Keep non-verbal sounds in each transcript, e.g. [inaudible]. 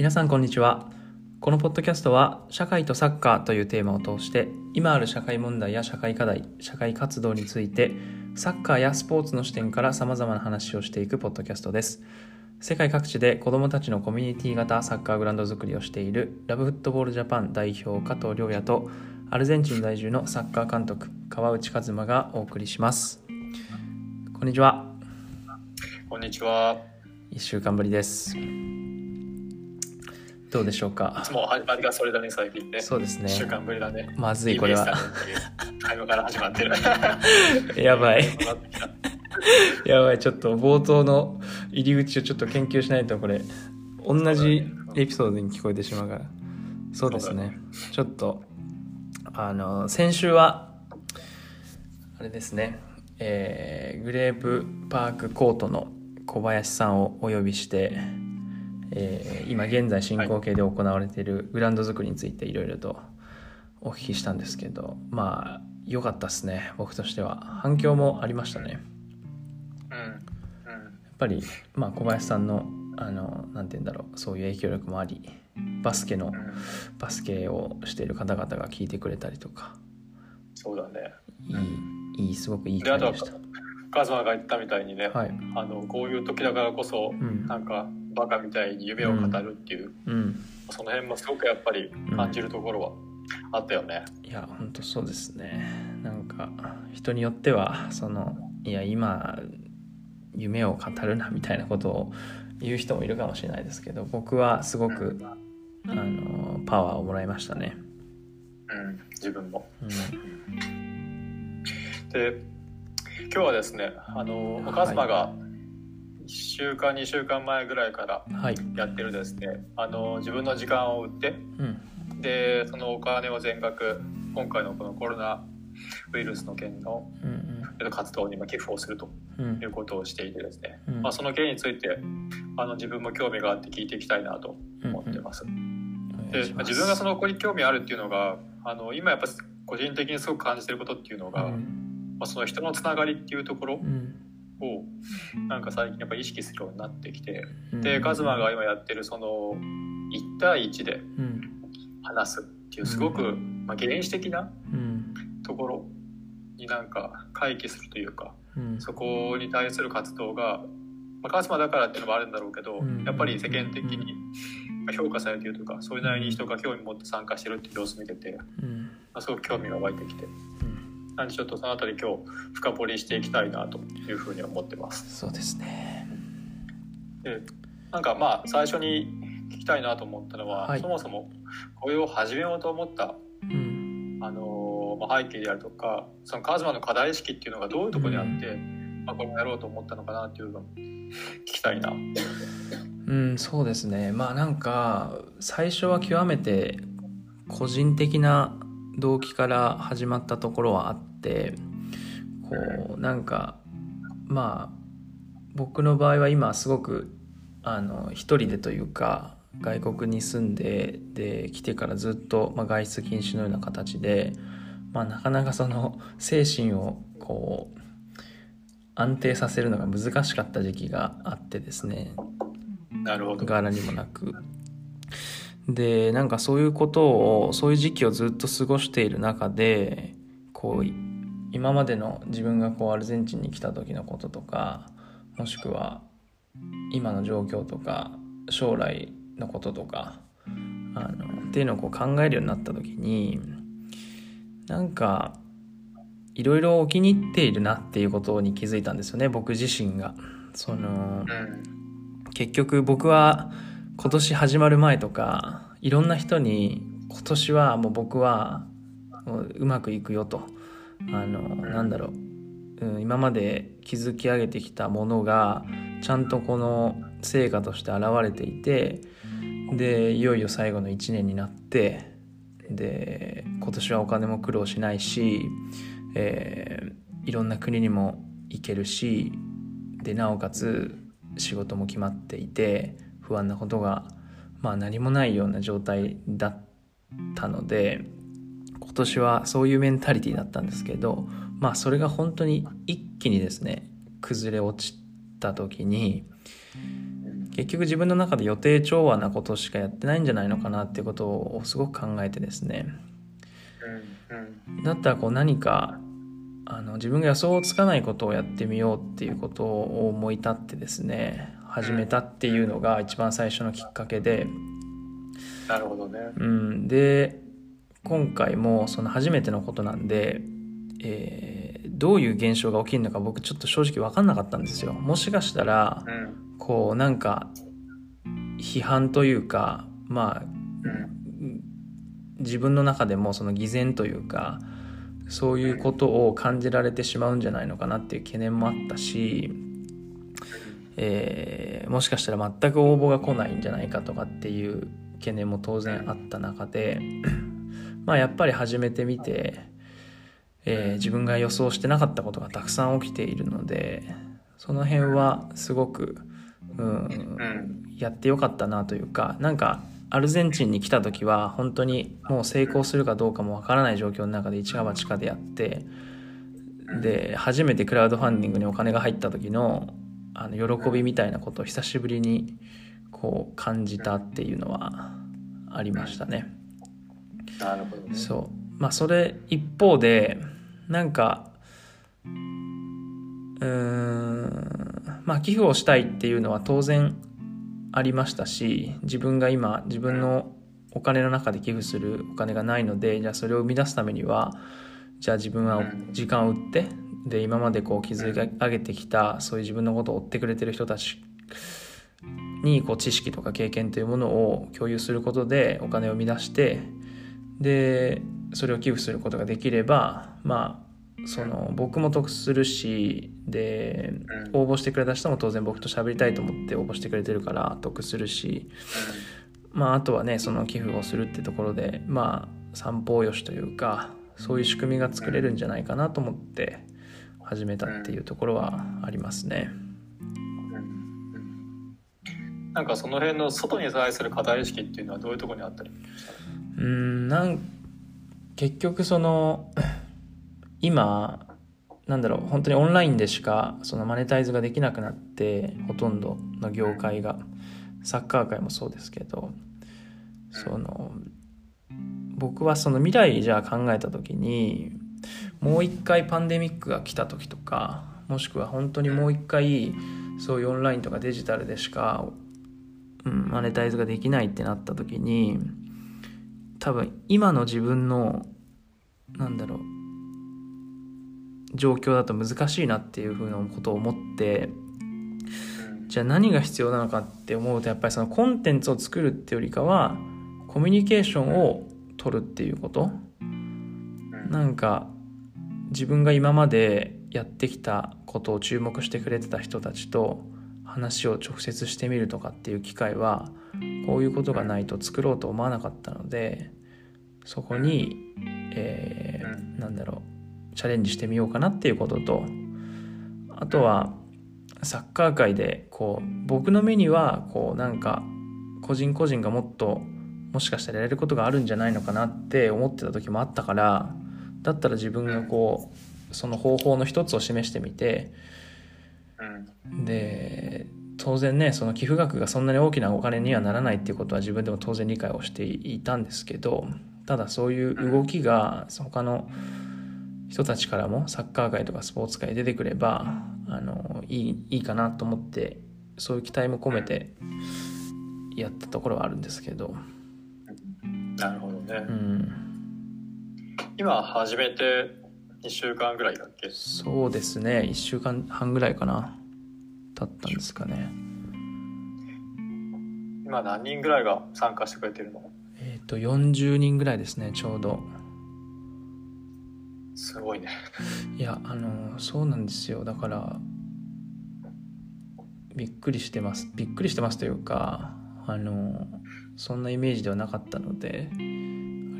皆さんこんにちは。このポッドキャストは社会とサッカーというテーマを通して今ある社会問題や社会課題社会活動についてサッカーやスポーツの視点から様々な話をしていくポッドキャストです。世界各地で子どもたちのコミュニティ型サッカーグラウンド作りをしているラブフットボールジャパン代表加藤亮也とアルゼンチン在住のサッカー監督川内和馬がお送りします。こんにちは。こんにちは。1週間ぶりですどうでしょうか？も始まりがそれだね、最近ね。そうですね。一週間ぶりだね。まずいこれは。会話から始まってる。[laughs] やばい。[laughs] やばい。ちょっと冒頭の入り口をちょっと研究しないとこれ。同じエピソードに聞こえてしまうから。そうですね。ちょっとあの先週はあれですね。えーグレープパークコートの小林さんをお呼びして、えー今現在進行形で行われているグラウンド作りについていろいろとお聞きしたんですけどまあ良かったですね。僕としては。反響もありましたね。うん。うん。やっぱり、まあ、小林さんのあのなんて言うんだろう。そういう影響力もありバスケのうん。バスケをしている方々が聞いてくれたりとか。そうだね。いいいいすごくいいで、あとは回でした、カズマが言ったみたいにね、はい。あの、こういう時だからこそ、うん。なんか、バカみたいに夢を語るっていう、うん。その辺もすごくやっぱり感じるところはあったよね。いや本当そうですね。なんか人によってはそのいや今夢を語るなみたいなことを言う人もいるかもしれないですけど僕はすごくあのパワーをもらいましたね、うん。自分も。うん、で今日はですねあのはいカズマが1週間2週間前ぐらいからはい。やってるですね。あの自分の時間を売ってうん。でそのお金を全額今回のこのコロナウイルスの件の活動に今寄付をするということをしていてですね、うん。まあ、その件についてあの自分も興味があって聞いていきたいなと思ってます。で自分がその子に興味あるっていうのがあの今やっぱ個人的にすごく感じてることっていうのが、うん。まあ、その人のつながりっていうところうんをなんか最近やっぱ意識するようになってきてうん。でカズマが今やってるその1対1でうん。話すっていうすごく、まあ、原始的なうん。ところになんか回帰するというかうん。そこに対する活動が、まあ、カズマだからっていうのもあるんだろうけど、うん。やっぱり世間的にまあ評価されているというかそれなりに人が興味持って参加してるっていう様子を見てて、まうん。あ、すごく興味が湧いてきて。うんなんでちょっとそのあたり今日深掘りしていきたいなというふうに思ってます。そうですね。でなんかまあ最初に聞きたいなと思ったのは、はい。そもそもこれを始めようと思った、うん。あのーまあ、背景であるとかそのカズマの課題意識っていうのがどういうところにあって、まあ、これをやろうと思ったのかなっていうのを聞きたいな。うんそうですね。まあなんか最初は極めて個人的な動機から始まったところはあってこうなんかまあ僕の場合は今すごくあの一人でというか外国に住んでで来てからずっと、まあ、外出禁止のような形で、まあ、なかなかその精神をこう安定させるのが難しかった時期があってですねなるほど。柄にもなくでなんかそういうことをそういう時期をずっと過ごしている中でこうい今までの自分がこうアルゼンチンに来た時のこととかもしくは今の状況とか将来のこととかあのっていうのをこう考えるようになった時になんかいろいろお気に入っているなっていうことに気づいたんですよね僕自身が。そのうん結局僕は今年始まる前とかいろんな人に今年はもう僕はううまくいくよと。あのなんだろう、うん、今まで築き上げてきたものがちゃんとこの成果として現れていてでいよいよ最後の1年になってで今年はお金も苦労しないし、えーいろんな国にも行けるしでなおかつ仕事も決まっていて不安なことがまあ何もないような状態だったので今年はそういうメンタリティーだったんですけどまあそれが本当に一気にですね崩れ落ちた時に結局自分の中で予定調和なことしかやってないんじゃないのかなっていうことをすごく考えてですねだったらこう何かあの自分が予想つかないことをやってみようっていうことを思い立ってですね始めたっていうのが一番最初のきっかけで、なるほどね。うん、で今回もその初めてのことなんで、えーどういう現象が起きるのか僕ちょっと正直分かんなかったんですよ。もしかしたらうんこうなんか批判というかまあうん自分の中でもその偽善というかそういうことを感じられてしまうんじゃないのかなっていう懸念もあったし、えーもしかしたら全く応募が来ないんじゃないかとかっていう懸念も当然あった中で [coughs] まあやっぱり始めてみて、えー自分が予想してなかったことがたくさん起きているのでその辺はすごく、うん、やってよかったなというかなんかアルゼンチンに来た時は本当にもう成功するかどうかもわからない状況の中で一か八かでやってで初めてクラウドファンディングにお金が入った時のあの喜びみたいなことを久しぶりにこう感じたっていうのはありましたね。なるほどね。そうまあそれ一方でなんかうーんまあ寄付をしたいっていうのは当然ありましたし自分が今自分のお金の中で寄付するお金がないのでじゃあそれを生み出すためにはじゃあ自分は時間を売ってで今までこう築き上げてきたそういう自分のことを追ってくれてる人たちにこう知識とか経験というものを共有することでお金を生み出してでそれを寄付することができればまあその僕も得するしで応募してくれた人も当然僕と喋りたいと思って応募してくれてるから得するしまああとはねその寄付をするってところでまあ三方よしというかそういう仕組みが作れるんじゃないかなと思って。始めたっていうところはありますね。なんかその辺の外に対する課題意識っていうのはどういうところにあったりうんなん結局その [laughs] 今なんだろう本当にオンラインでしかそのマネタイズができなくなってほとんどの業界がサッカー界もそうですけどその僕はその未来じゃあ考えた時にもう一回パンデミックが来た時とかもしくは本当にもう一回そういうオンラインとかデジタルでしか、うん、マネタイズができないってなった時に多分今の自分のなんだろう状況だと難しいなっていうふうなことを思ってじゃあ何が必要なのかって思うとやっぱりそのコンテンツを作るっていうよりかはコミュニケーションを取るっていうこと。なんか自分が今までやってきたことを注目してくれてた人たちと話を直接してみるとかっていう機会はこういうことがないと作ろうと思わなかったのでそこに、えーなんだろうチャレンジしてみようかなっていうこととあとはサッカー界でこう僕の目にはこうなんか個人個人がもっともしかしたらやれることがあるんじゃないのかなって思ってた時もあったからだったら自分がこうその方法の一つを示してみてうんで当然ねその寄付額がそんなに大きなお金にはならないっていうことは自分でも当然理解をしていたんですけどただそういう動きが他の人たちからもサッカー界とかスポーツ界に出てくればあのいいいいかなと思ってそういう期待も込めてやったところはあるんですけど、なるほどね、うん、今始めて2週間ぐらいだっけ？そうですね。1週間半ぐらいかな。経ったんですかね。今何人ぐらいが参加してくれてるの？えっ、と40人ぐらいですねちょうど。すごいね。いやあのそうなんですよ。だからびっくりしてます。びっくりしてますというかあのそんなイメージではなかったのであ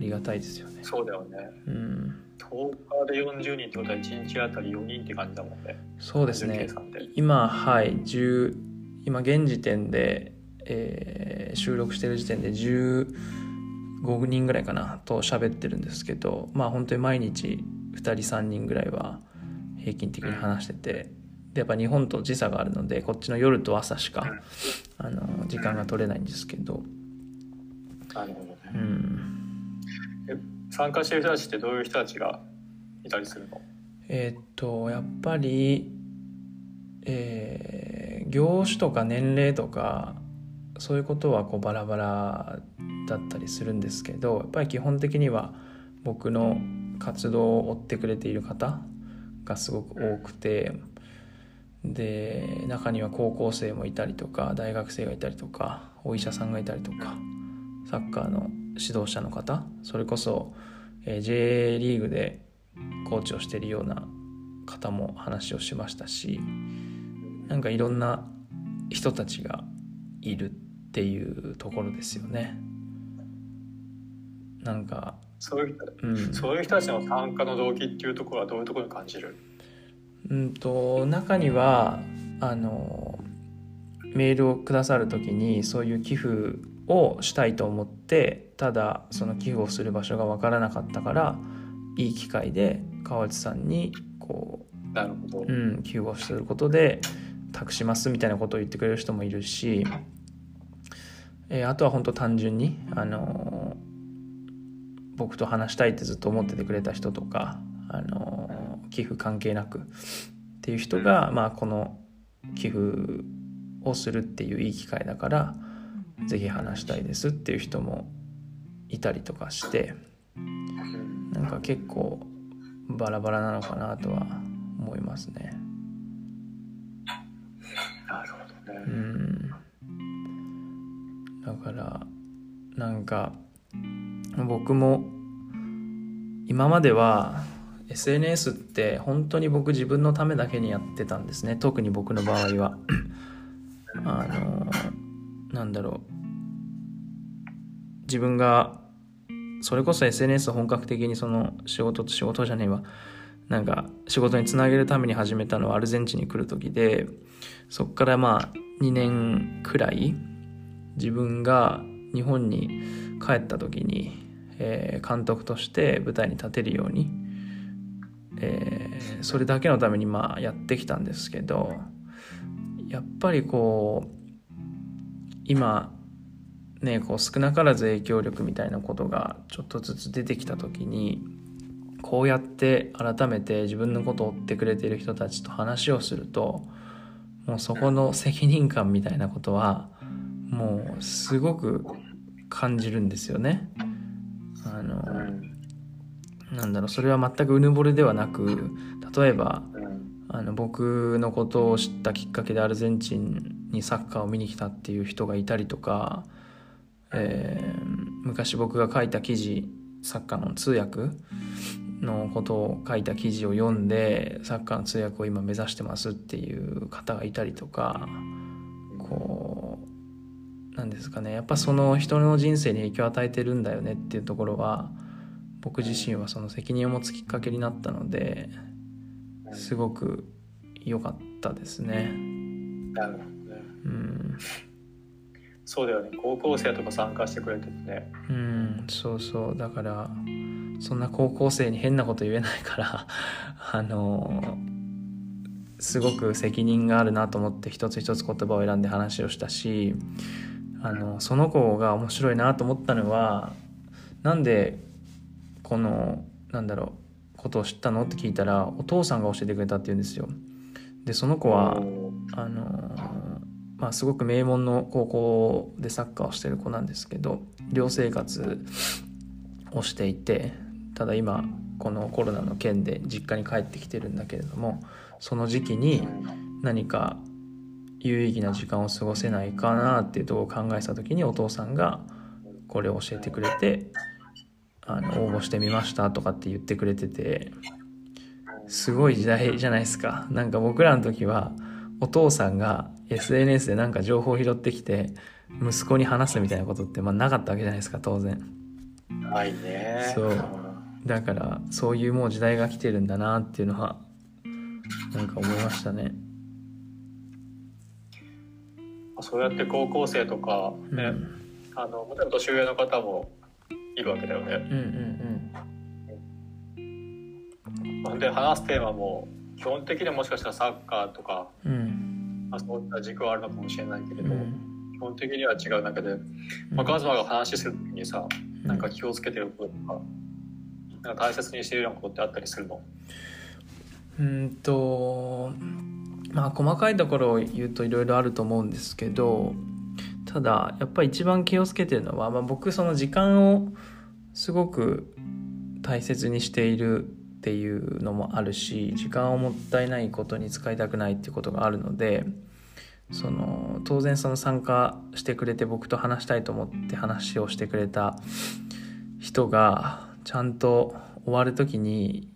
りがたいですよね。そうだよね。うん。10日で40人ってことは1日あたり4人って感じだもんね。そうですね。今はい10今現時点で、えー収録してる時点で15人ぐらいかなと喋ってるんですけどまあ本当に毎日2人3人ぐらいは平均的に話しててでやっぱ日本と時差があるのでこっちの夜と朝しかあの時間が取れないんですけど、なるほどね。うん、参加してる人たちってどういう人たちがいたりするの？えーっとやっぱり、えー業種とか年齢とかそういうことはこうバラバラだったりするんですけどやっぱり基本的には僕の活動を追ってくれている方がすごく多くてで中には高校生もいたりとか大学生がいたりとかお医者さんがいたりとかサッカーの指導者の方それこそ、えー J リーグでコーチをしているような方も話をしましたしなんかいろんな人たちがいるっていうところですよね。なんか、そういう人うん、そういう人たちの参加の動機っていうところはどういうところに感じる？うんと中にはあのメールをくださる時にそういう寄付をしたいと思ってただその寄付をする場所が分からなかったからいい機会で川内さんにこなるほど、う、うん、寄付をすることで託しますみたいなことを言ってくれる人もいるし、えーあとは本当単純にあの僕と話したいってずっと思っててくれた人とかあの寄付関係なくっていう人が、まあ、この寄付をするっていういい機会だからぜひ話したいですっていう人もいたりとかしてうんなんか結構バラバラなのかなとは思いますね。なるほどね、うん。だからなんか僕も今までは SNS って本当に僕自分のためだけにやってたんですね。特に僕の場合は。あのなんだろう。自分がそれこそ SNS を本格的にその仕事と仕事じゃねえわ。なんか仕事につなげるために始めたのはアルゼンチンに来る時でそっからまあ2年くらい自分が日本に帰った時に、えー監督として舞台に立てるように、えーそれだけのためにまあやってきたんですけどやっぱりこう今ねこう少なからず影響力みたいなことがちょっとずつ出てきた時にこうやって改めて自分のことを追ってくれている人たちと話をするともうそこの責任感みたいなことはもうすごく感じるんですよね。あのなんだろうそれは全くうぬぼれではなく例えばあの僕のことを知ったきっかけでアルゼンチンにサッカーを見に来たっていう人がいたりとか、えー昔僕が書いた記事サッカーの通訳のことを書いた記事を読んでサッカーの通訳を今目指してますっていう方がいたりとかこうなんですかねやっぱその人の人生に影響を与えてるんだよねっていうところは僕自身はその責任を持つきっかけになったのですごく良かったですね。うん、そうだよね。高校生とか参加してくれててね。うん、そうそう。だからそんな高校生に変なこと言えないから [laughs] あのすごく責任があるなと思って一つ一つ言葉を選んで話をしたしあのその子が面白いなと思ったのはなんでこのなんだろうことを知ったの？って聞いたらお父さんが教えてくれたって言うんですよ。でその子はあのまあ、すごく名門の高校でサッカーをしてる子なんですけど寮生活をしていてただ今このコロナの件で実家に帰ってきてるんだけれどもその時期に何か有意義な時間を過ごせないかなっていうとこを考えた時にお父さんがこれを教えてくれてあの応募してみましたとかって言ってくれててすごい時代じゃないですか。なんか僕らの時はお父さんが SNS でなんか情報を拾ってきて息子に話すみたいなことってまあなかったわけじゃないですか当然。ないね。そう。んだからそういうもう時代が来てるんだなっていうのはなんか思いましたね。そうやって高校生とかね、うん。あのもちろん年上の方もいるわけだよね。うんうんほん。で話すテーマも基本的にはもしかしたらサッカーとか、うんまあ、そういった軸はあるのかもしれないけれど、うん。基本的には違う中で、まあ、カズマが話するときにさ、なんか気をつけてることとか、なんか大切にしてるようなことってあったりするの？うんとまあ細かいところを言うといろいろあると思うんですけどただやっぱり一番気をつけてるのは、まあ、僕その時間をすごく大切にしているっていうのもあるし時間をもったいないことに使いたくないっていうことがあるのでその当然その参加してくれて僕と話したいと思って話をしてくれた人がちゃんと終わる時に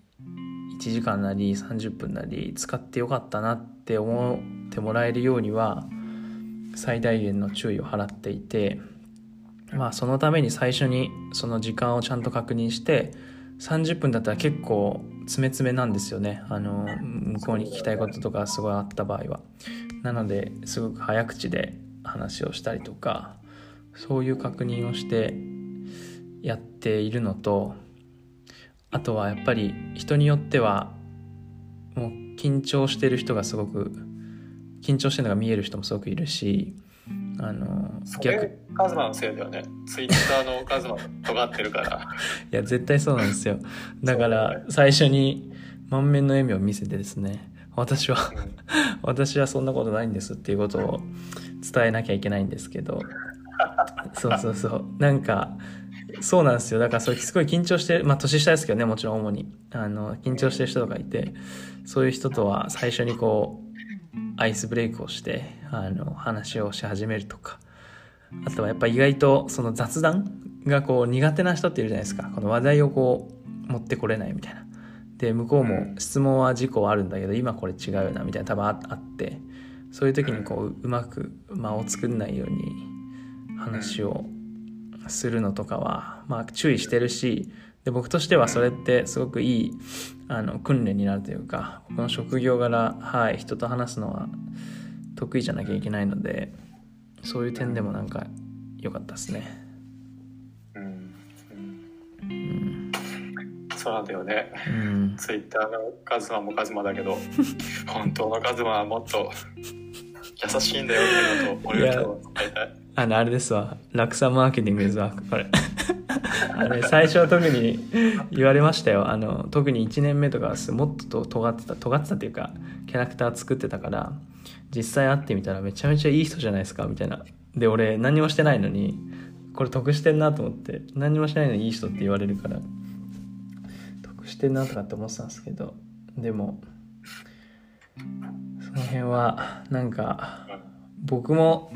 1時間なり30分なり使ってよかったなって思ってもらえるようには最大限の注意を払っていてまあそのために最初にその時間をちゃんと確認して30分だったら結構詰め詰めなんですよね。あの向こうに聞きたいこととかすごいあった場合は。なのですごく早口で話をしたりとかそういう確認をしてやっているのとあとはやっぱり人によってはもう緊張してる人がすごく緊張してるのが見える人もすごくいるしあのそ逆。れカズマのせいだよね。ツイッターのカズマが尖ってるから。[laughs] いや絶対そうなんですよ。だからね。最初に満面の笑みを見せてですね私はうん。[laughs] 私はそんなことないんですっていうことを伝えなきゃいけないんですけど。そうそうそう。なんかそうなんですよ。だからそれすごい緊張してまあ年下ですけどねもちろん主に。あの緊張してる人とかいてそういう人とは最初にこうアイスブレイクをしてあの話をし始めるとか。あとはやっぱ意外とその雑談がこう苦手な人っているじゃないですか。この話題をこう持ってこれないみたいな。で向こうも質問は事項あるんだけど今これ違うよなみたいな多分あって。そういう時にこううまく間を作んないように話をするのとかはまあ注意してるしで僕としてはそれってすごくいいあの訓練になるというか僕の職業柄はい人と話すのは得意じゃなきゃいけないのでそういう点でもなんか良かったですね。うんうんうんそうなんだよねうんツイッターのカズマもカズマだけど [laughs] 本当のカズマはもっと優しいんだよってことを俺は伝えたいあの、あれですわ。落差マーケティングですわ、これ。あれ、最初は特に言われましたよ。あの、特に1年目とかはもっと尖ってた、尖ってたっていうか、キャラクター作ってたから、実際会ってみたらめちゃめちゃいい人じゃないですか、みたいな。で、俺、何もしてないのに、これ得してんなと思って、何もしてないのにいい人って言われるから、得してんなとかって思ってたんですけど、でも、その辺は、なんか、僕も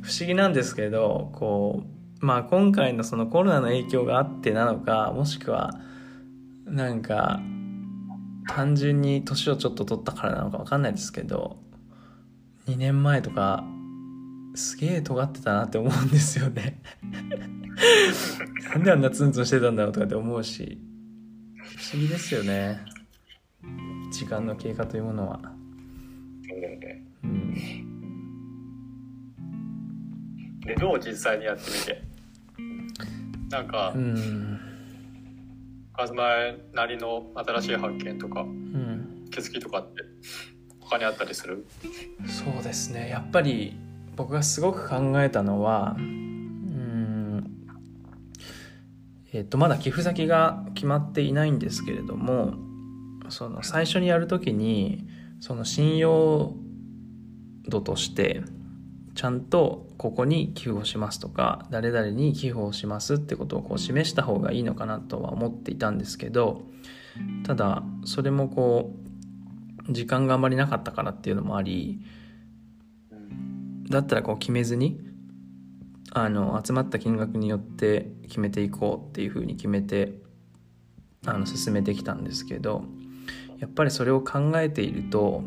不思議なんですけどこうまあ今回のそのコロナの影響があってなのかもしくはなんか単純に年をちょっと取ったからなのか分かんないですけど2年前とかすげえ尖ってたなって思うんですよね。[laughs] なんであんなツンツンしてたんだろうとかって思うし不思議ですよね。時間の経過というものは。そうだよね。うん。でどう実際にやってみて？なんか、うん。カズマなりの新しい発見とかうん。気づきとかって他にあったりする？そうですね。やっぱり僕がすごく考えたのはうんえっとまだ寄付先が決まっていないんですけれどもその最初にやる時にその信用度としてちゃんとここに寄付をしますとか誰々に寄付をしますってことをこう示した方がいいのかなとは思っていたんですけどただそれもこう時間があまりなかったからっていうのもありだったらこう決めずにあの集まった金額によって決めていこうっていうふうに決めてあの進めてきたんですけどやっぱりそれを考えていると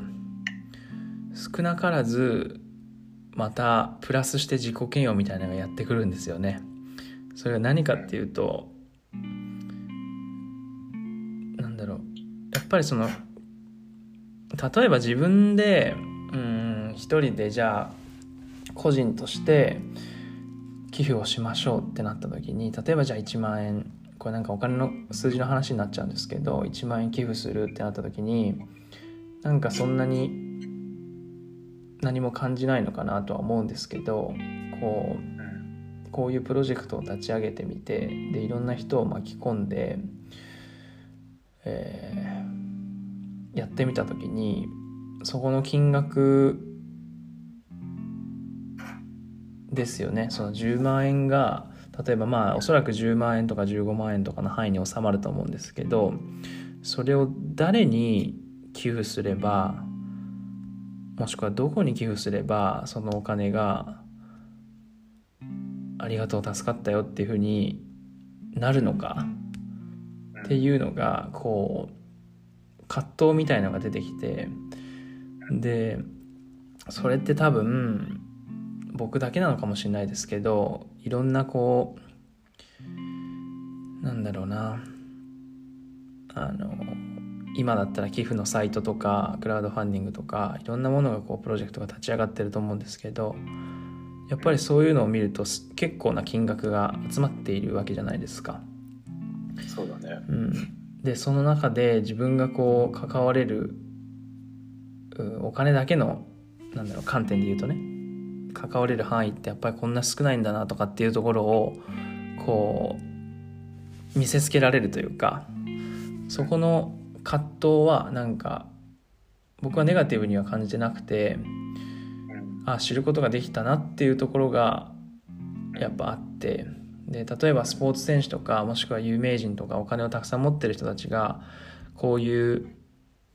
少なからずまたプラスして自己嫌悪みたいなのがやってくるんですよね。それは何かっていうとなんだろうやっぱりその例えば自分でうん一人でじゃあ個人として寄付をしましょうってなった時に例えばじゃあ1万円これなんかお金の数字の話になっちゃうんですけど1万円寄付するってなった時になんかそんなに何も感じないのかなとは思うんですけどこうこういうプロジェクトを立ち上げてみてでいろんな人を巻き込んで、えー、やってみた時にそこの金額ですよね。その10万円が例えばまあおそらく10万円とか15万円とかの範囲に収まると思うんですけどそれを誰に寄付すればもしくはどこに寄付すればそのお金がありがとう助かったよっていうふうになるのかっていうのがこう葛藤みたいのが出てきてでそれって多分僕だけなのかもしれないですけどいろんなこうなんだろうなあの今だったら寄付のサイトとかクラウドファンディングとかいろんなものがこうプロジェクトが立ち上がってると思うんですけどやっぱりそういうのを見ると結構な金額が集まっているわけじゃないですか。そうだね、うん、でその中で自分がこう関われるお金だけのなんだろう観点で言うとね関われる範囲ってやっぱりこんな少ないんだなとかっていうところをこう見せつけられるというかそこの葛藤はなんか僕はネガティブには感じてなくてあ知ることができたなっていうところがやっぱあって。で例えばスポーツ選手とかもしくは有名人とかお金をたくさん持ってる人たちがこういう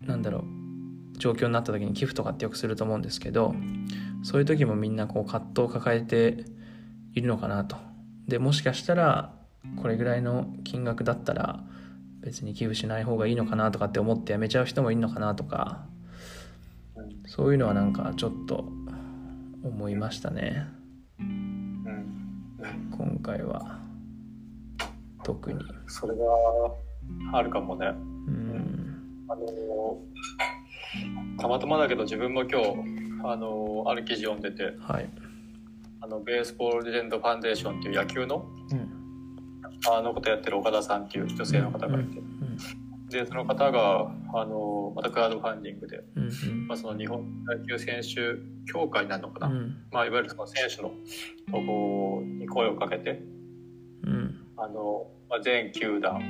なんだろう状況になった時に寄付とかってよくすると思うんですけどそういう時もみんなこう葛藤を抱えているのかなと。でもしかしたらこれぐらいの金額だったら別に寄付しない方がいいのかなとかって思ってやめちゃう人もいるのかなとかそういうのはなんかちょっと思いましたね、今回は。特に。それがあるかもね。うん。あのたまたまだけど自分も今日あのある記事読んでて、はい、あのベースボールレジェンドファンデーションっていう野球の、うんあのことやってる岡田さんっていう女性の方がいて、でその方があのまたクラウドファンディングで、まあ、その日本野球選手協会なのかな、まあ、いわゆるその選手のとこに声をかけて、あのまあ、全球団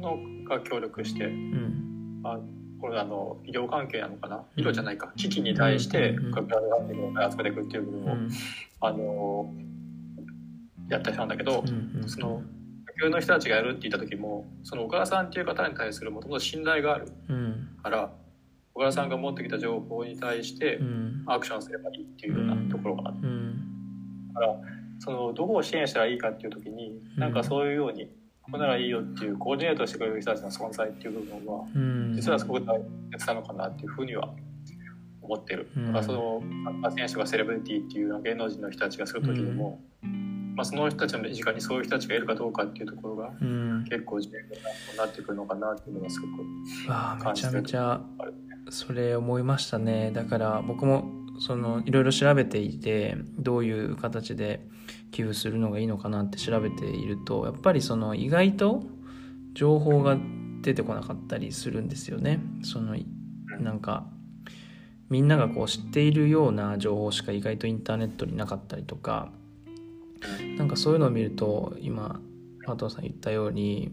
のが協力して、まあ、これあの医療関係なのかな？医療じゃないか。危機に対してクラウドファンディングを開発でいくっていう部分を、あのやった人なんだけど、うんうん、その野球の人たちがやるって言った時もその岡田さんっていう方に対するもともと信頼があるから、岡田さんが持ってきた情報に対してアクションすればいいっていうようなところがある。だからそのどこを支援したらいいかっていう時になんかそういうようにここならいいよっていうコーディネートしてくれる人たちの存在っていう部分は実はすごく大切なのかなっていうふうには思ってる。だからその選手がセレブリティっていう芸能人の人たちがする時にも、まあ、その人たちの身近にそういう人たちがいるかどうかっていうところが、結構重要になってくるのかなっていうのがすごくあめちゃめちゃそれ思いましたね。だから僕もそのいろいろ調べていてどういう形で寄付するのがいいのかなって調べているとやっぱりその意外と情報が出てこなかったりするんですよね。そのなんかみんながこう知っているような情報しか意外とインターネットになかったりとかなんかそういうのを見ると今加藤さん言ったように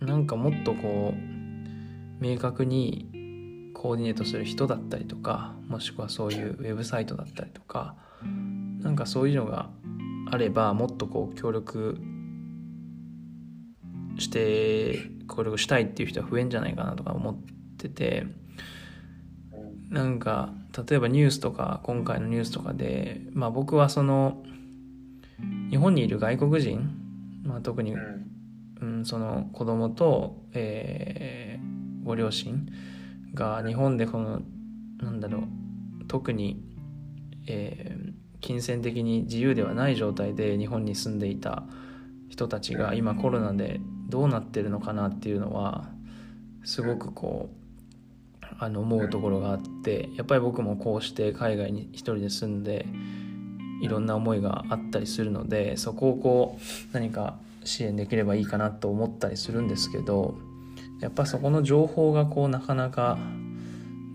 なんかもっとこう明確にコーディネートする人だったりとかもしくはそういうウェブサイトだったりとかなんかそういうのがあればもっとこう協力して協力したいっていう人は増えんじゃないかなとか思っててなんか例えばニュースとか今回のニュースとかでまあ僕はその日本にいる外国人、まあ、特に、うん、その子供と、えー、ご両親が日本でこのなんだろう特に、えー、金銭的に自由ではない状態で日本に住んでいた人たちが今コロナでどうなってるのかなっていうのはすごくこうあの思うところがあってやっぱり僕もこうして海外に一人で住んでいろんな思いがあったりするのでそこをこう何か支援できればいいかなと思ったりするんですけどやっぱそこの情報がこうなかなか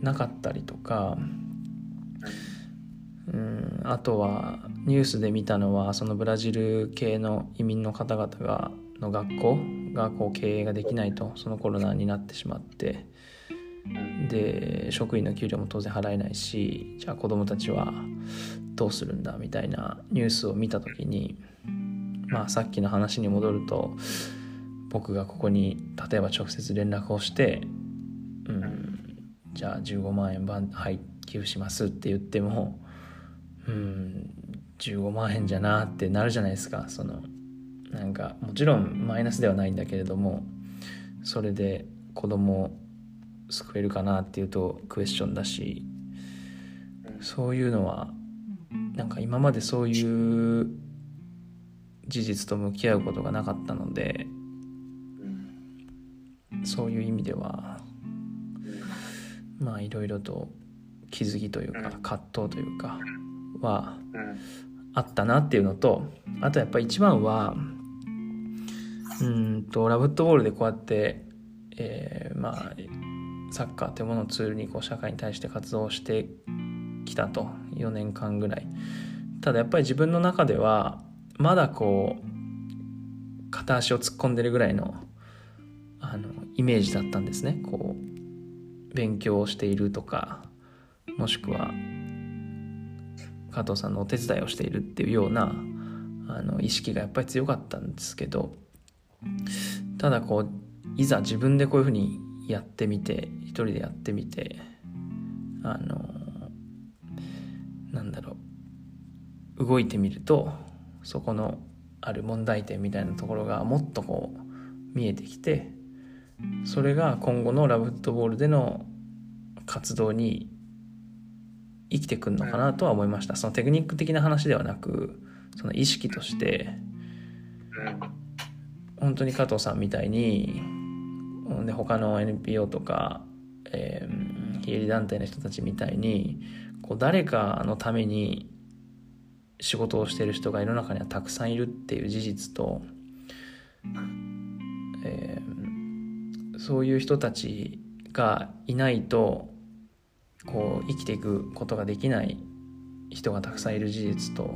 なかったりとかうんあとはニュースで見たのはそのブラジル系の移民の方々がの学校がこう経営ができないとそのコロナになってしまってで職員の給料も当然払えないしじゃあ子どもたちはどうするんだみたいなニュースを見た時にまあさっきの話に戻ると僕がここに例えば直接連絡をして「うんじゃあ15万円番はい寄付します」って言ってもうん15万円じゃなってなるじゃないですか。そのなんかもちろんマイナスではないんだけれどもそれで子供救えるかなっていうとクエスチョンだしそういうのはなんか今までそういう事実と向き合うことがなかったのでそういう意味ではまあいろいろと気づきというか葛藤というかはあったなっていうのとあとやっぱ一番はうんとラブットボールでこうやって、えー、まあサッカーというものをツールにこう社会に対して活動してきたと4年間ぐらい。ただやっぱり自分の中ではまだこう片足を突っ込んでるぐらいのあのイメージだったんですね。こう勉強をしているとかもしくは加藤さんのお手伝いをしているっていうようなあの意識がやっぱり強かったんですけどただこういざ自分でこういうふうにやってみて一人でやってみてあのなんだろう動いてみるとそこのある問題点みたいなところがもっとこう見えてきてそれが今後のラブフットボールでの活動に生きてくるのかなとは思いました。そのテクニック的な話ではなくその意識として本当に加藤さんみたいにで他の NPO とか、えー、非営利団体の人たちみたいにこう誰かのために仕事をしてる人が世の中にはたくさんいるっていう事実と、えー、そういう人たちがいないとこう生きていくことができない人がたくさんいる事実と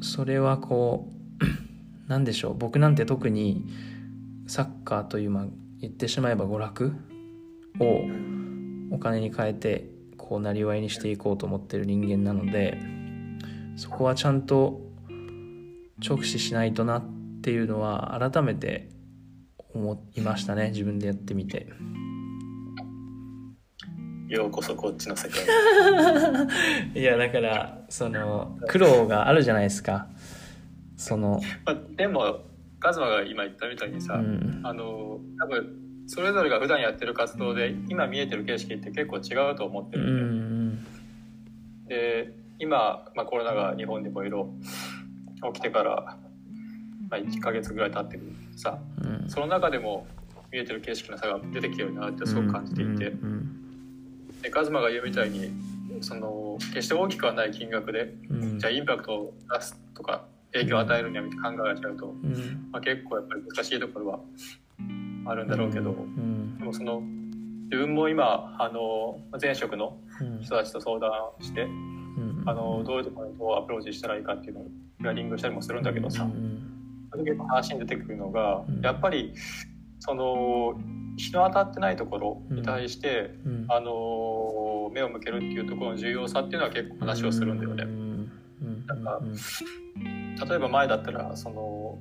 それはこう [clears throat] 何でしょう。僕なんて特にサッカーという、まあ、言ってしまえば娯楽をお金に変えてこうなりわいにしていこうと思ってる人間なのでそこはちゃんと直視しないとなっていうのは改めて思いましたね自分でやってみて。ようこそこっちの世界 [laughs] いやだからその苦労があるじゃないですかその、まあ、でもカズマが今言ったみたいにさ、うん、あの多分それぞれが普段やってる活動で今見えてる景色って結構違うと思ってるんで、うん、で今、まあ、コロナが日本でもいろ起きてから、まあ、1か月ぐらい経ってるさ、うん、その中でも見えてる景色の差が出てきてるなってすごく感じていて。うん。でカズマが言うみたいにその決して大きくはない金額で、うん、じゃあインパクトを出すとか影響を与えるにはみたいな考えちゃうと、うん、まあ、結構やっぱり難しいところはあるんだろうけど、うん、でもその自分も今あの前職の人たちと相談して、あのどういうところにどうアプローチしたらいいかっていうのをヒアリングしたりもするんだけどさ、それ結構話に出てくるのが、やっぱりその日の当たってないところに対して、うん、あの目を向けるっていうところの重要さっていうのは結構話をするんだよね。なんか例えば前だったらその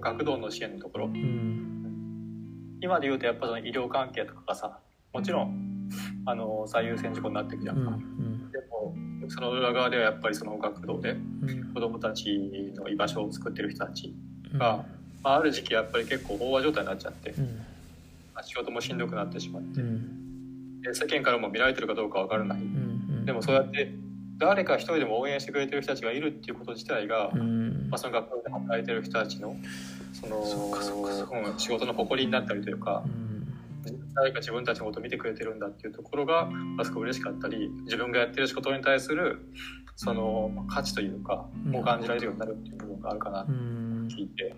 学童の支援のところ、うん、今で言うとやっぱその医療関係とかがさもちろんあの最優先事項になっていくじゃん。か。うん、でもその裏側ではやっぱりその学童で子どもたちの居場所を作ってる人たちが、まあ、ある時期やっぱり結構飽和状態になっちゃって。仕事もしんどくなってしまって、うん、で世間からも見られてるかどうか分からない、でもそうやって誰か一人でも応援してくれてる人たちがいるっていうこと自体が、うん、まあ、その学校で働いてる人たちのその仕事の誇りになったりというか、うん、誰か自分たちのことを見てくれてるんだっていうところが、まあ、すごい嬉しかったり自分がやってる仕事に対するその価値というか、もう感じられるようになるっていう部分があるかなって聞いて、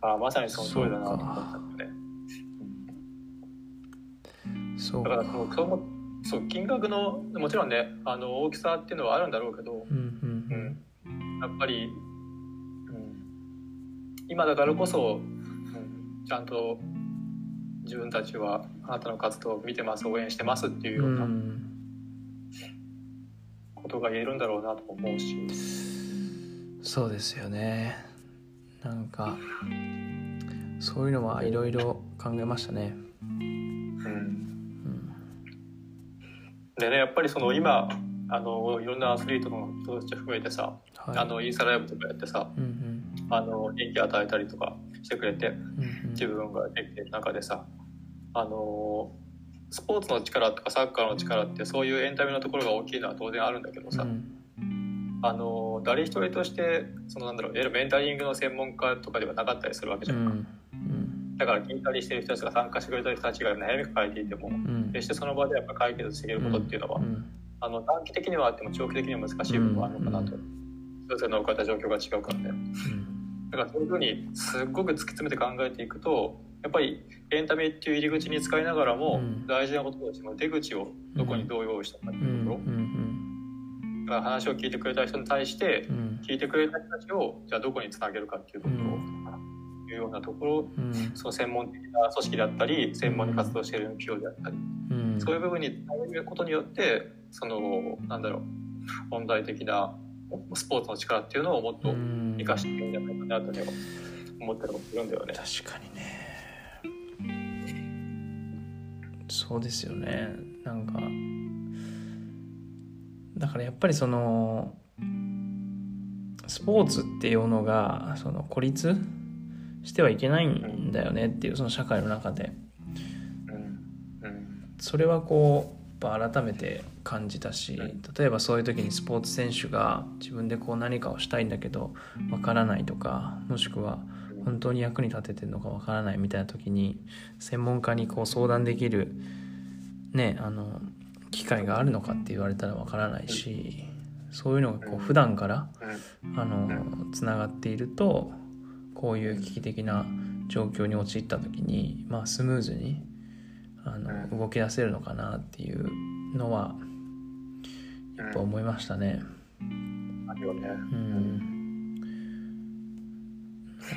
ああまさにその通りだなと思ったので、ね。そうだからそのそう金額のもちろんねあの大きさっていうのはあるんだろうけど、うんうんうん、やっぱり、うん、今だからこそ、うん、ちゃんと自分たちはあなたの活動を見てます応援してますっていうようなことが言えるんだろうなと思うし、そうですよね。なんかそういうのはいろいろ考えましたね。でねやっぱりその今あのいろんなアスリートの人たち含めてさ、はい、あのインスタライブとかやってさ、うんうん、あの元気与えたりとかしてくれて、うんうん、自分ができてる中でさあのスポーツの力とかサッカーの力ってそういうエンタメのところが大きいのは当然あるんだけどさ、うん、あの誰一人としてそのなんだろうメンタリングの専門家とかではなかったりするわけじゃん。か。うんだから聞いたりしてる人たちが参加してくれた人たちが悩み抱えていても、うん、決してその場でやっぱ解決していけることっていうのは、うん、あの短期的にはあっても長期的には難しい部分はあるのかなと、それぞれの置かれた状況が違うからね、だからそういうふうにすっごく突き詰めて考えていくとやっぱりエンタメっていう入り口に使いながらも、大事なこととしての出口をどこにどう用意したかっていうところ、だから話を聞いてくれた人に対して聞いてくれた人たちをじゃあどこにつなげるかっていうことを、いうようなところ、うん、その専門的な組織だったり専門に活動している企業であったり、うん、そういう部分につなげることによってそのなんだろう本来的なスポーツの力っていうのをもっと生かしていくんじゃないかなと思ったりもするんだよね。確かにね。そうですよね。なんかだからやっぱりそのスポーツっていうのがその孤立してはいけないんだよねっていうその社会の中で。それはこう改めて感じたし例えばそういう時にスポーツ選手が自分でこう何かをしたいんだけどわからないとかもしくは本当に役に立ててるのかわからないみたいな時に専門家にこう相談できるねあの機会があるのかって言われたらわからないしそういうのがこう普段からあのつながっているとこういう危機的な状況に陥った時に、まあ、スムーズにあの動き出せるのかなっていうのはやっぱ思いましたね。あるよね。うん、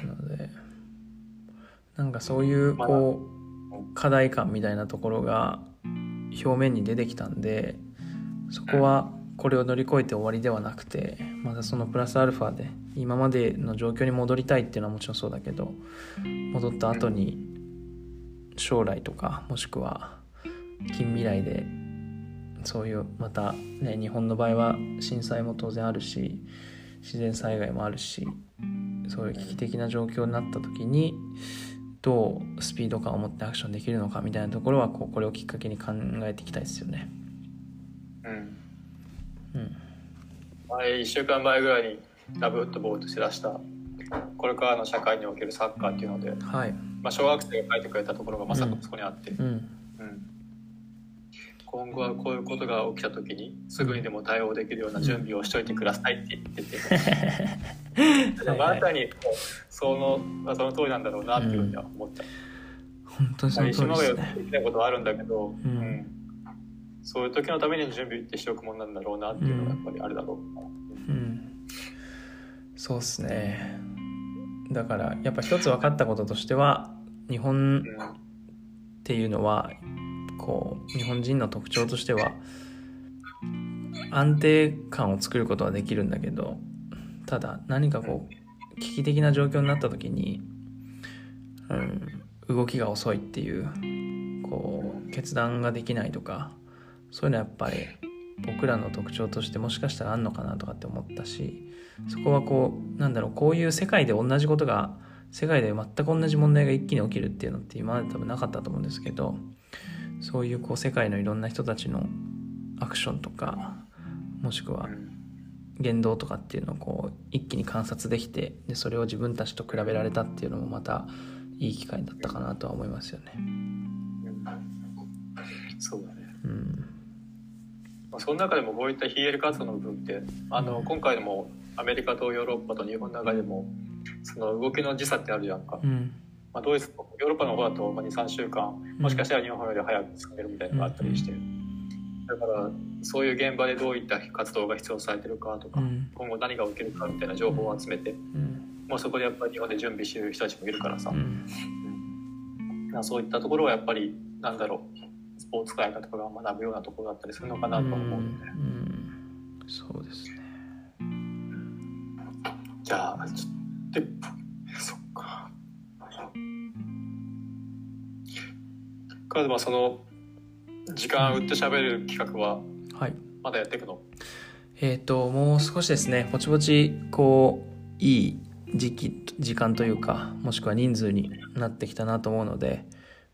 なのでなんかそういうこう課題感みたいなところが表面に出てきたんでそこはこれを乗り越えて終わりではなくてまたそのプラスアルファで今までの状況に戻りたいっていうのはもちろんそうだけど戻った後に将来とかもしくは近未来でそういうまたね日本の場合は震災も当然あるし自然災害もあるしそういう危機的な状況になった時にどうスピード感を持ってアクションできるのかみたいなところはこうこれをきっかけに考えていきたいですよね。うん、前1週間前ぐらいにラブフットボールとして出したこれからの社会におけるサッカーっていうので、はい。まあ、小学生が書いてくれたところがまさかそこにあって、うん、うん、今後はこういうことが起きた時にすぐにでも対応できるような準備をしといてくださいって言ってて、[laughs] まさにその、まあ、その通りなんだろうなっていうふうには思った。本当にその通りですね。できないことはあるんだけど、うんそういう時のために準備ってしておくもんなんだろうなっていうのがやっぱりあるだろう、うん、うん、そうっすね。だからやっぱ一つ分かったこととしては日本っていうのはこう日本人の特徴としては安定感を作ることはできるんだけどただ何かこう危機的な状況になった時に、うん、動きが遅いっていうこう決断ができないとかそういうのはやっぱり僕らの特徴としてもしかしたらあんのかなとかって思ったしそこはこうなんだろうこういう世界で同じことが世界で全く同じ問題が一気に起きるっていうのって今まで多分なかったと思うんですけどそういうこう世界のいろんな人たちのアクションとかもしくは言動とかっていうのをこう一気に観察できてでそれを自分たちと比べられたっていうのもまたいい機会だったかなとは思いますよね。そうだね。うん。まあ、その中でもこういった非営利活動の部分ってあの今回でもアメリカとヨーロッパと日本の中でもその動きの時差ってあるじゃんか、うん、まあ、ドイツヨーロッパの方だと23週間もしかしたら日本より早く進めるみたいなのがあったりして、だからそういう現場でどういった活動が必要されてるかとか、今後何が起きるかみたいな情報を集めて、もうそこでやっぱり日本で準備してる人たちもいるからさ、うん。そういったところはやっぱりなんだろうスポーツ界とかが学ぶようなところだったりするのか。なと思うので、そうですねじゃあちょっとそっか。カズマその時間売って喋る企画はまだやっていくの、はい、えっ、ー、ともう少しですねぼちぼちこういい時期時間というかもしくは人数になってきたなと思うので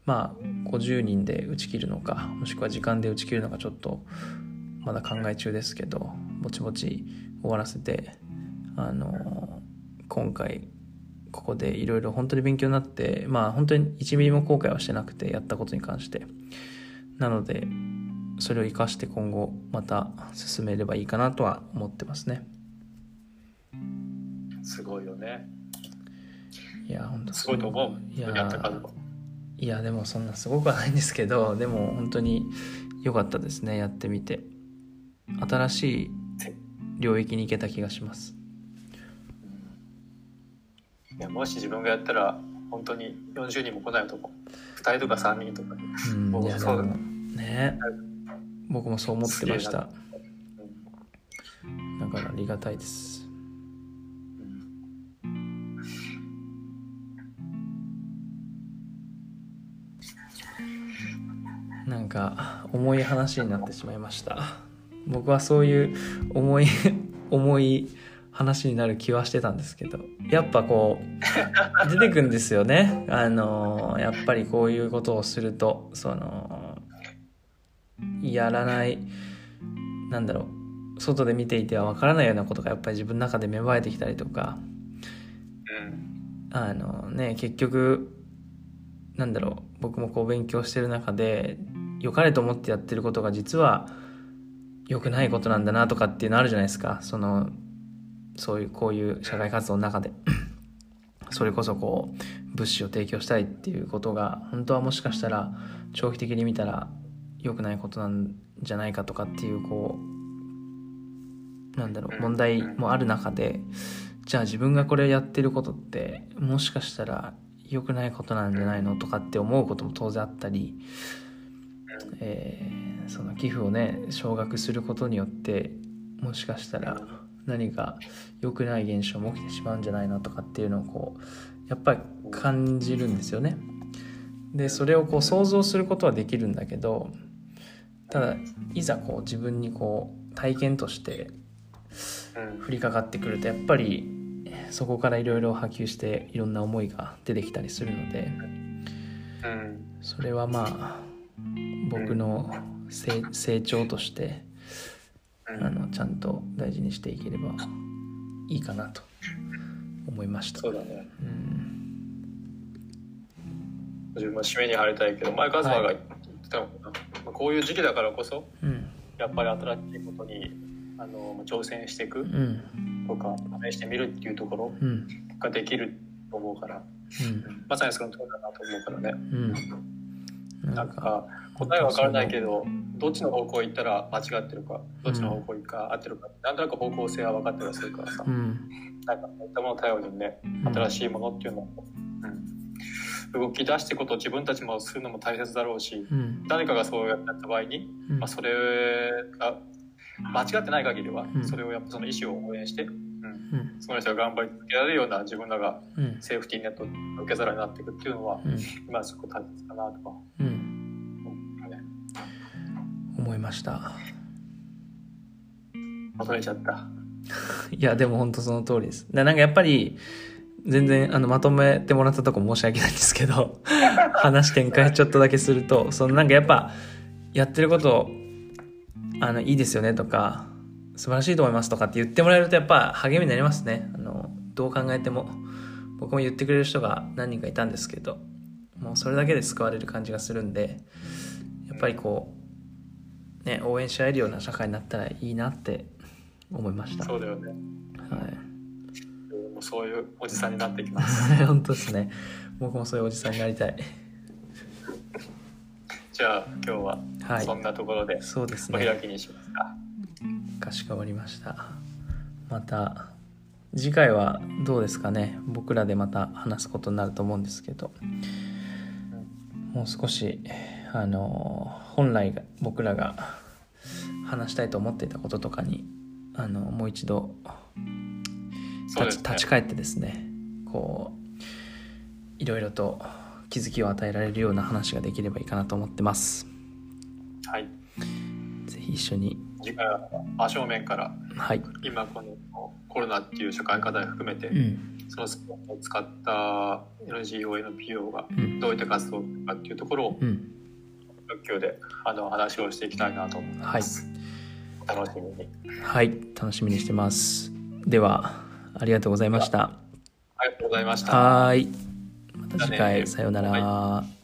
まあ50人で打ち切るのかもしくは時間で打ち切るのかちょっとまだ考え中ですけどぼちぼち終わらせてあの今回ここでいろいろ本当に勉強になってまあ本当に1ミリも後悔はしてなくてやったことに関して。なのでそれを生かして今後また進めればいいかなとは思ってますね。すごいよね。いや本当すごいと思う。いやいやでもそんなすごくはないんですけどでも本当に良かったですねやってみて。新しい領域に行けた気がします。いやもし自分がやったら本当に40人も来ないと思う2人とか3人とか、うん、僕もそうだ。ね僕もそう思ってました。だからありがたいですなんか重い話になってしまいました。僕はそういう重い [laughs] 重い話になる気はしてたんですけど。やっぱこう出てくんですよね。あのやっぱりこういうことをするとそのやらないなんだろう外で見ていてはわからないようなことがやっぱり自分の中で芽生えてきたりとか。あのね結局なんだろう僕もこう勉強してる中で良かれと思ってやってることが実は良くないことなんだなとかっていうのあるじゃないですか。そのそういうこういう社会活動の中で。[clears throat] それこそこう物資を提供したいっていうことが本当はもしかしたら長期的に見たら良くないことなんじゃないかとかっていうこうなんだろう問題もある中でじゃあ自分がこれやってることってもしかしたら良くないことなんじゃないのとかって思うことも当然あったりえー、その寄付をね奨学することによってもしかしたら何か良くない現象も起きてしまうんじゃないのとかっていうのをこうやっぱり感じるんですよね。でそれをこう想像することはできるんだけどただいざこう自分にこう体験として降りかかってくるとやっぱりそこからいろいろ波及していろんな思いが出てきたりするのでそれはまあ僕の成長としてあのちゃんと大事にしていければいいかなと思いました。そうだね、うん、自分は締めに入りたいけど前カズマが言ってたのかな、はい、こういう時期だからこそ、うん、やっぱり新しいことにあの挑戦していくとか、試してみるっていうところができると思うから、うん、まさにその通りだなと思うからね。うん、なんか答えは分からないけどどっちの方向行ったら間違ってるかどっちの方向行か合ってるか、なんとなく方向性は分かったりするからさ、うん、なんかそういったものを頼りにね新しいものっていうのを、うん、動き出していくことを自分たちもするのも大切だろうし、うん、誰かがそうやった場合に、まあ、それが間違ってない限りは、それをやっぱその意思を応援して、うん、その人が頑張り続けられるような自分らがセーフティーネットの受け皿になっていくっていうのは、今すごく大切かなとか。思いました。まとめちゃった。[laughs] いやでも本当その通りです。なんかやっぱり全然あのまとめてもらったとこ申し訳ないんですけど [laughs] 話展開ちょっとだけするとそのなんかやっぱやってることあのいいですよねとか素晴らしいと思いますとかって言ってもらえるとやっぱ励みになりますね。あのどう考えても僕も言ってくれる人が何人かいたんですけどもうそれだけで救われる感じがするんでやっぱりこうね、応援し合えるような社会になったらいいなって思いました。そうだよね。はそういうおじさんになってきます。[laughs] 本当ですね。僕もそういうおじさんになりたい。[laughs] じゃあ今日はそんなところで、はい、そうですね。お開きにしますか。かしこまりました。また次回はどうですかね。僕らでまた話すことになると思うんですけど。もう少しあの本来僕らが話したいと思っていたこととかにあのもう一度立ち,、立ち返ってですねこういろいろと気づきを与えられるような話ができればいいかなと思ってます。はい。ぜひ一緒に。次回は真正面から、はい、今このコロナっていう社会課題を含めて、うん、そのスポットを使った NGO、NPO がどういった活動かっていうところを、うん、学級であの話をしていきたいなと思います。はい、楽しみに。はい、楽しみにしてます。では、ありがとうございました。ありがとうございました。はい。また次回、さようなら。はい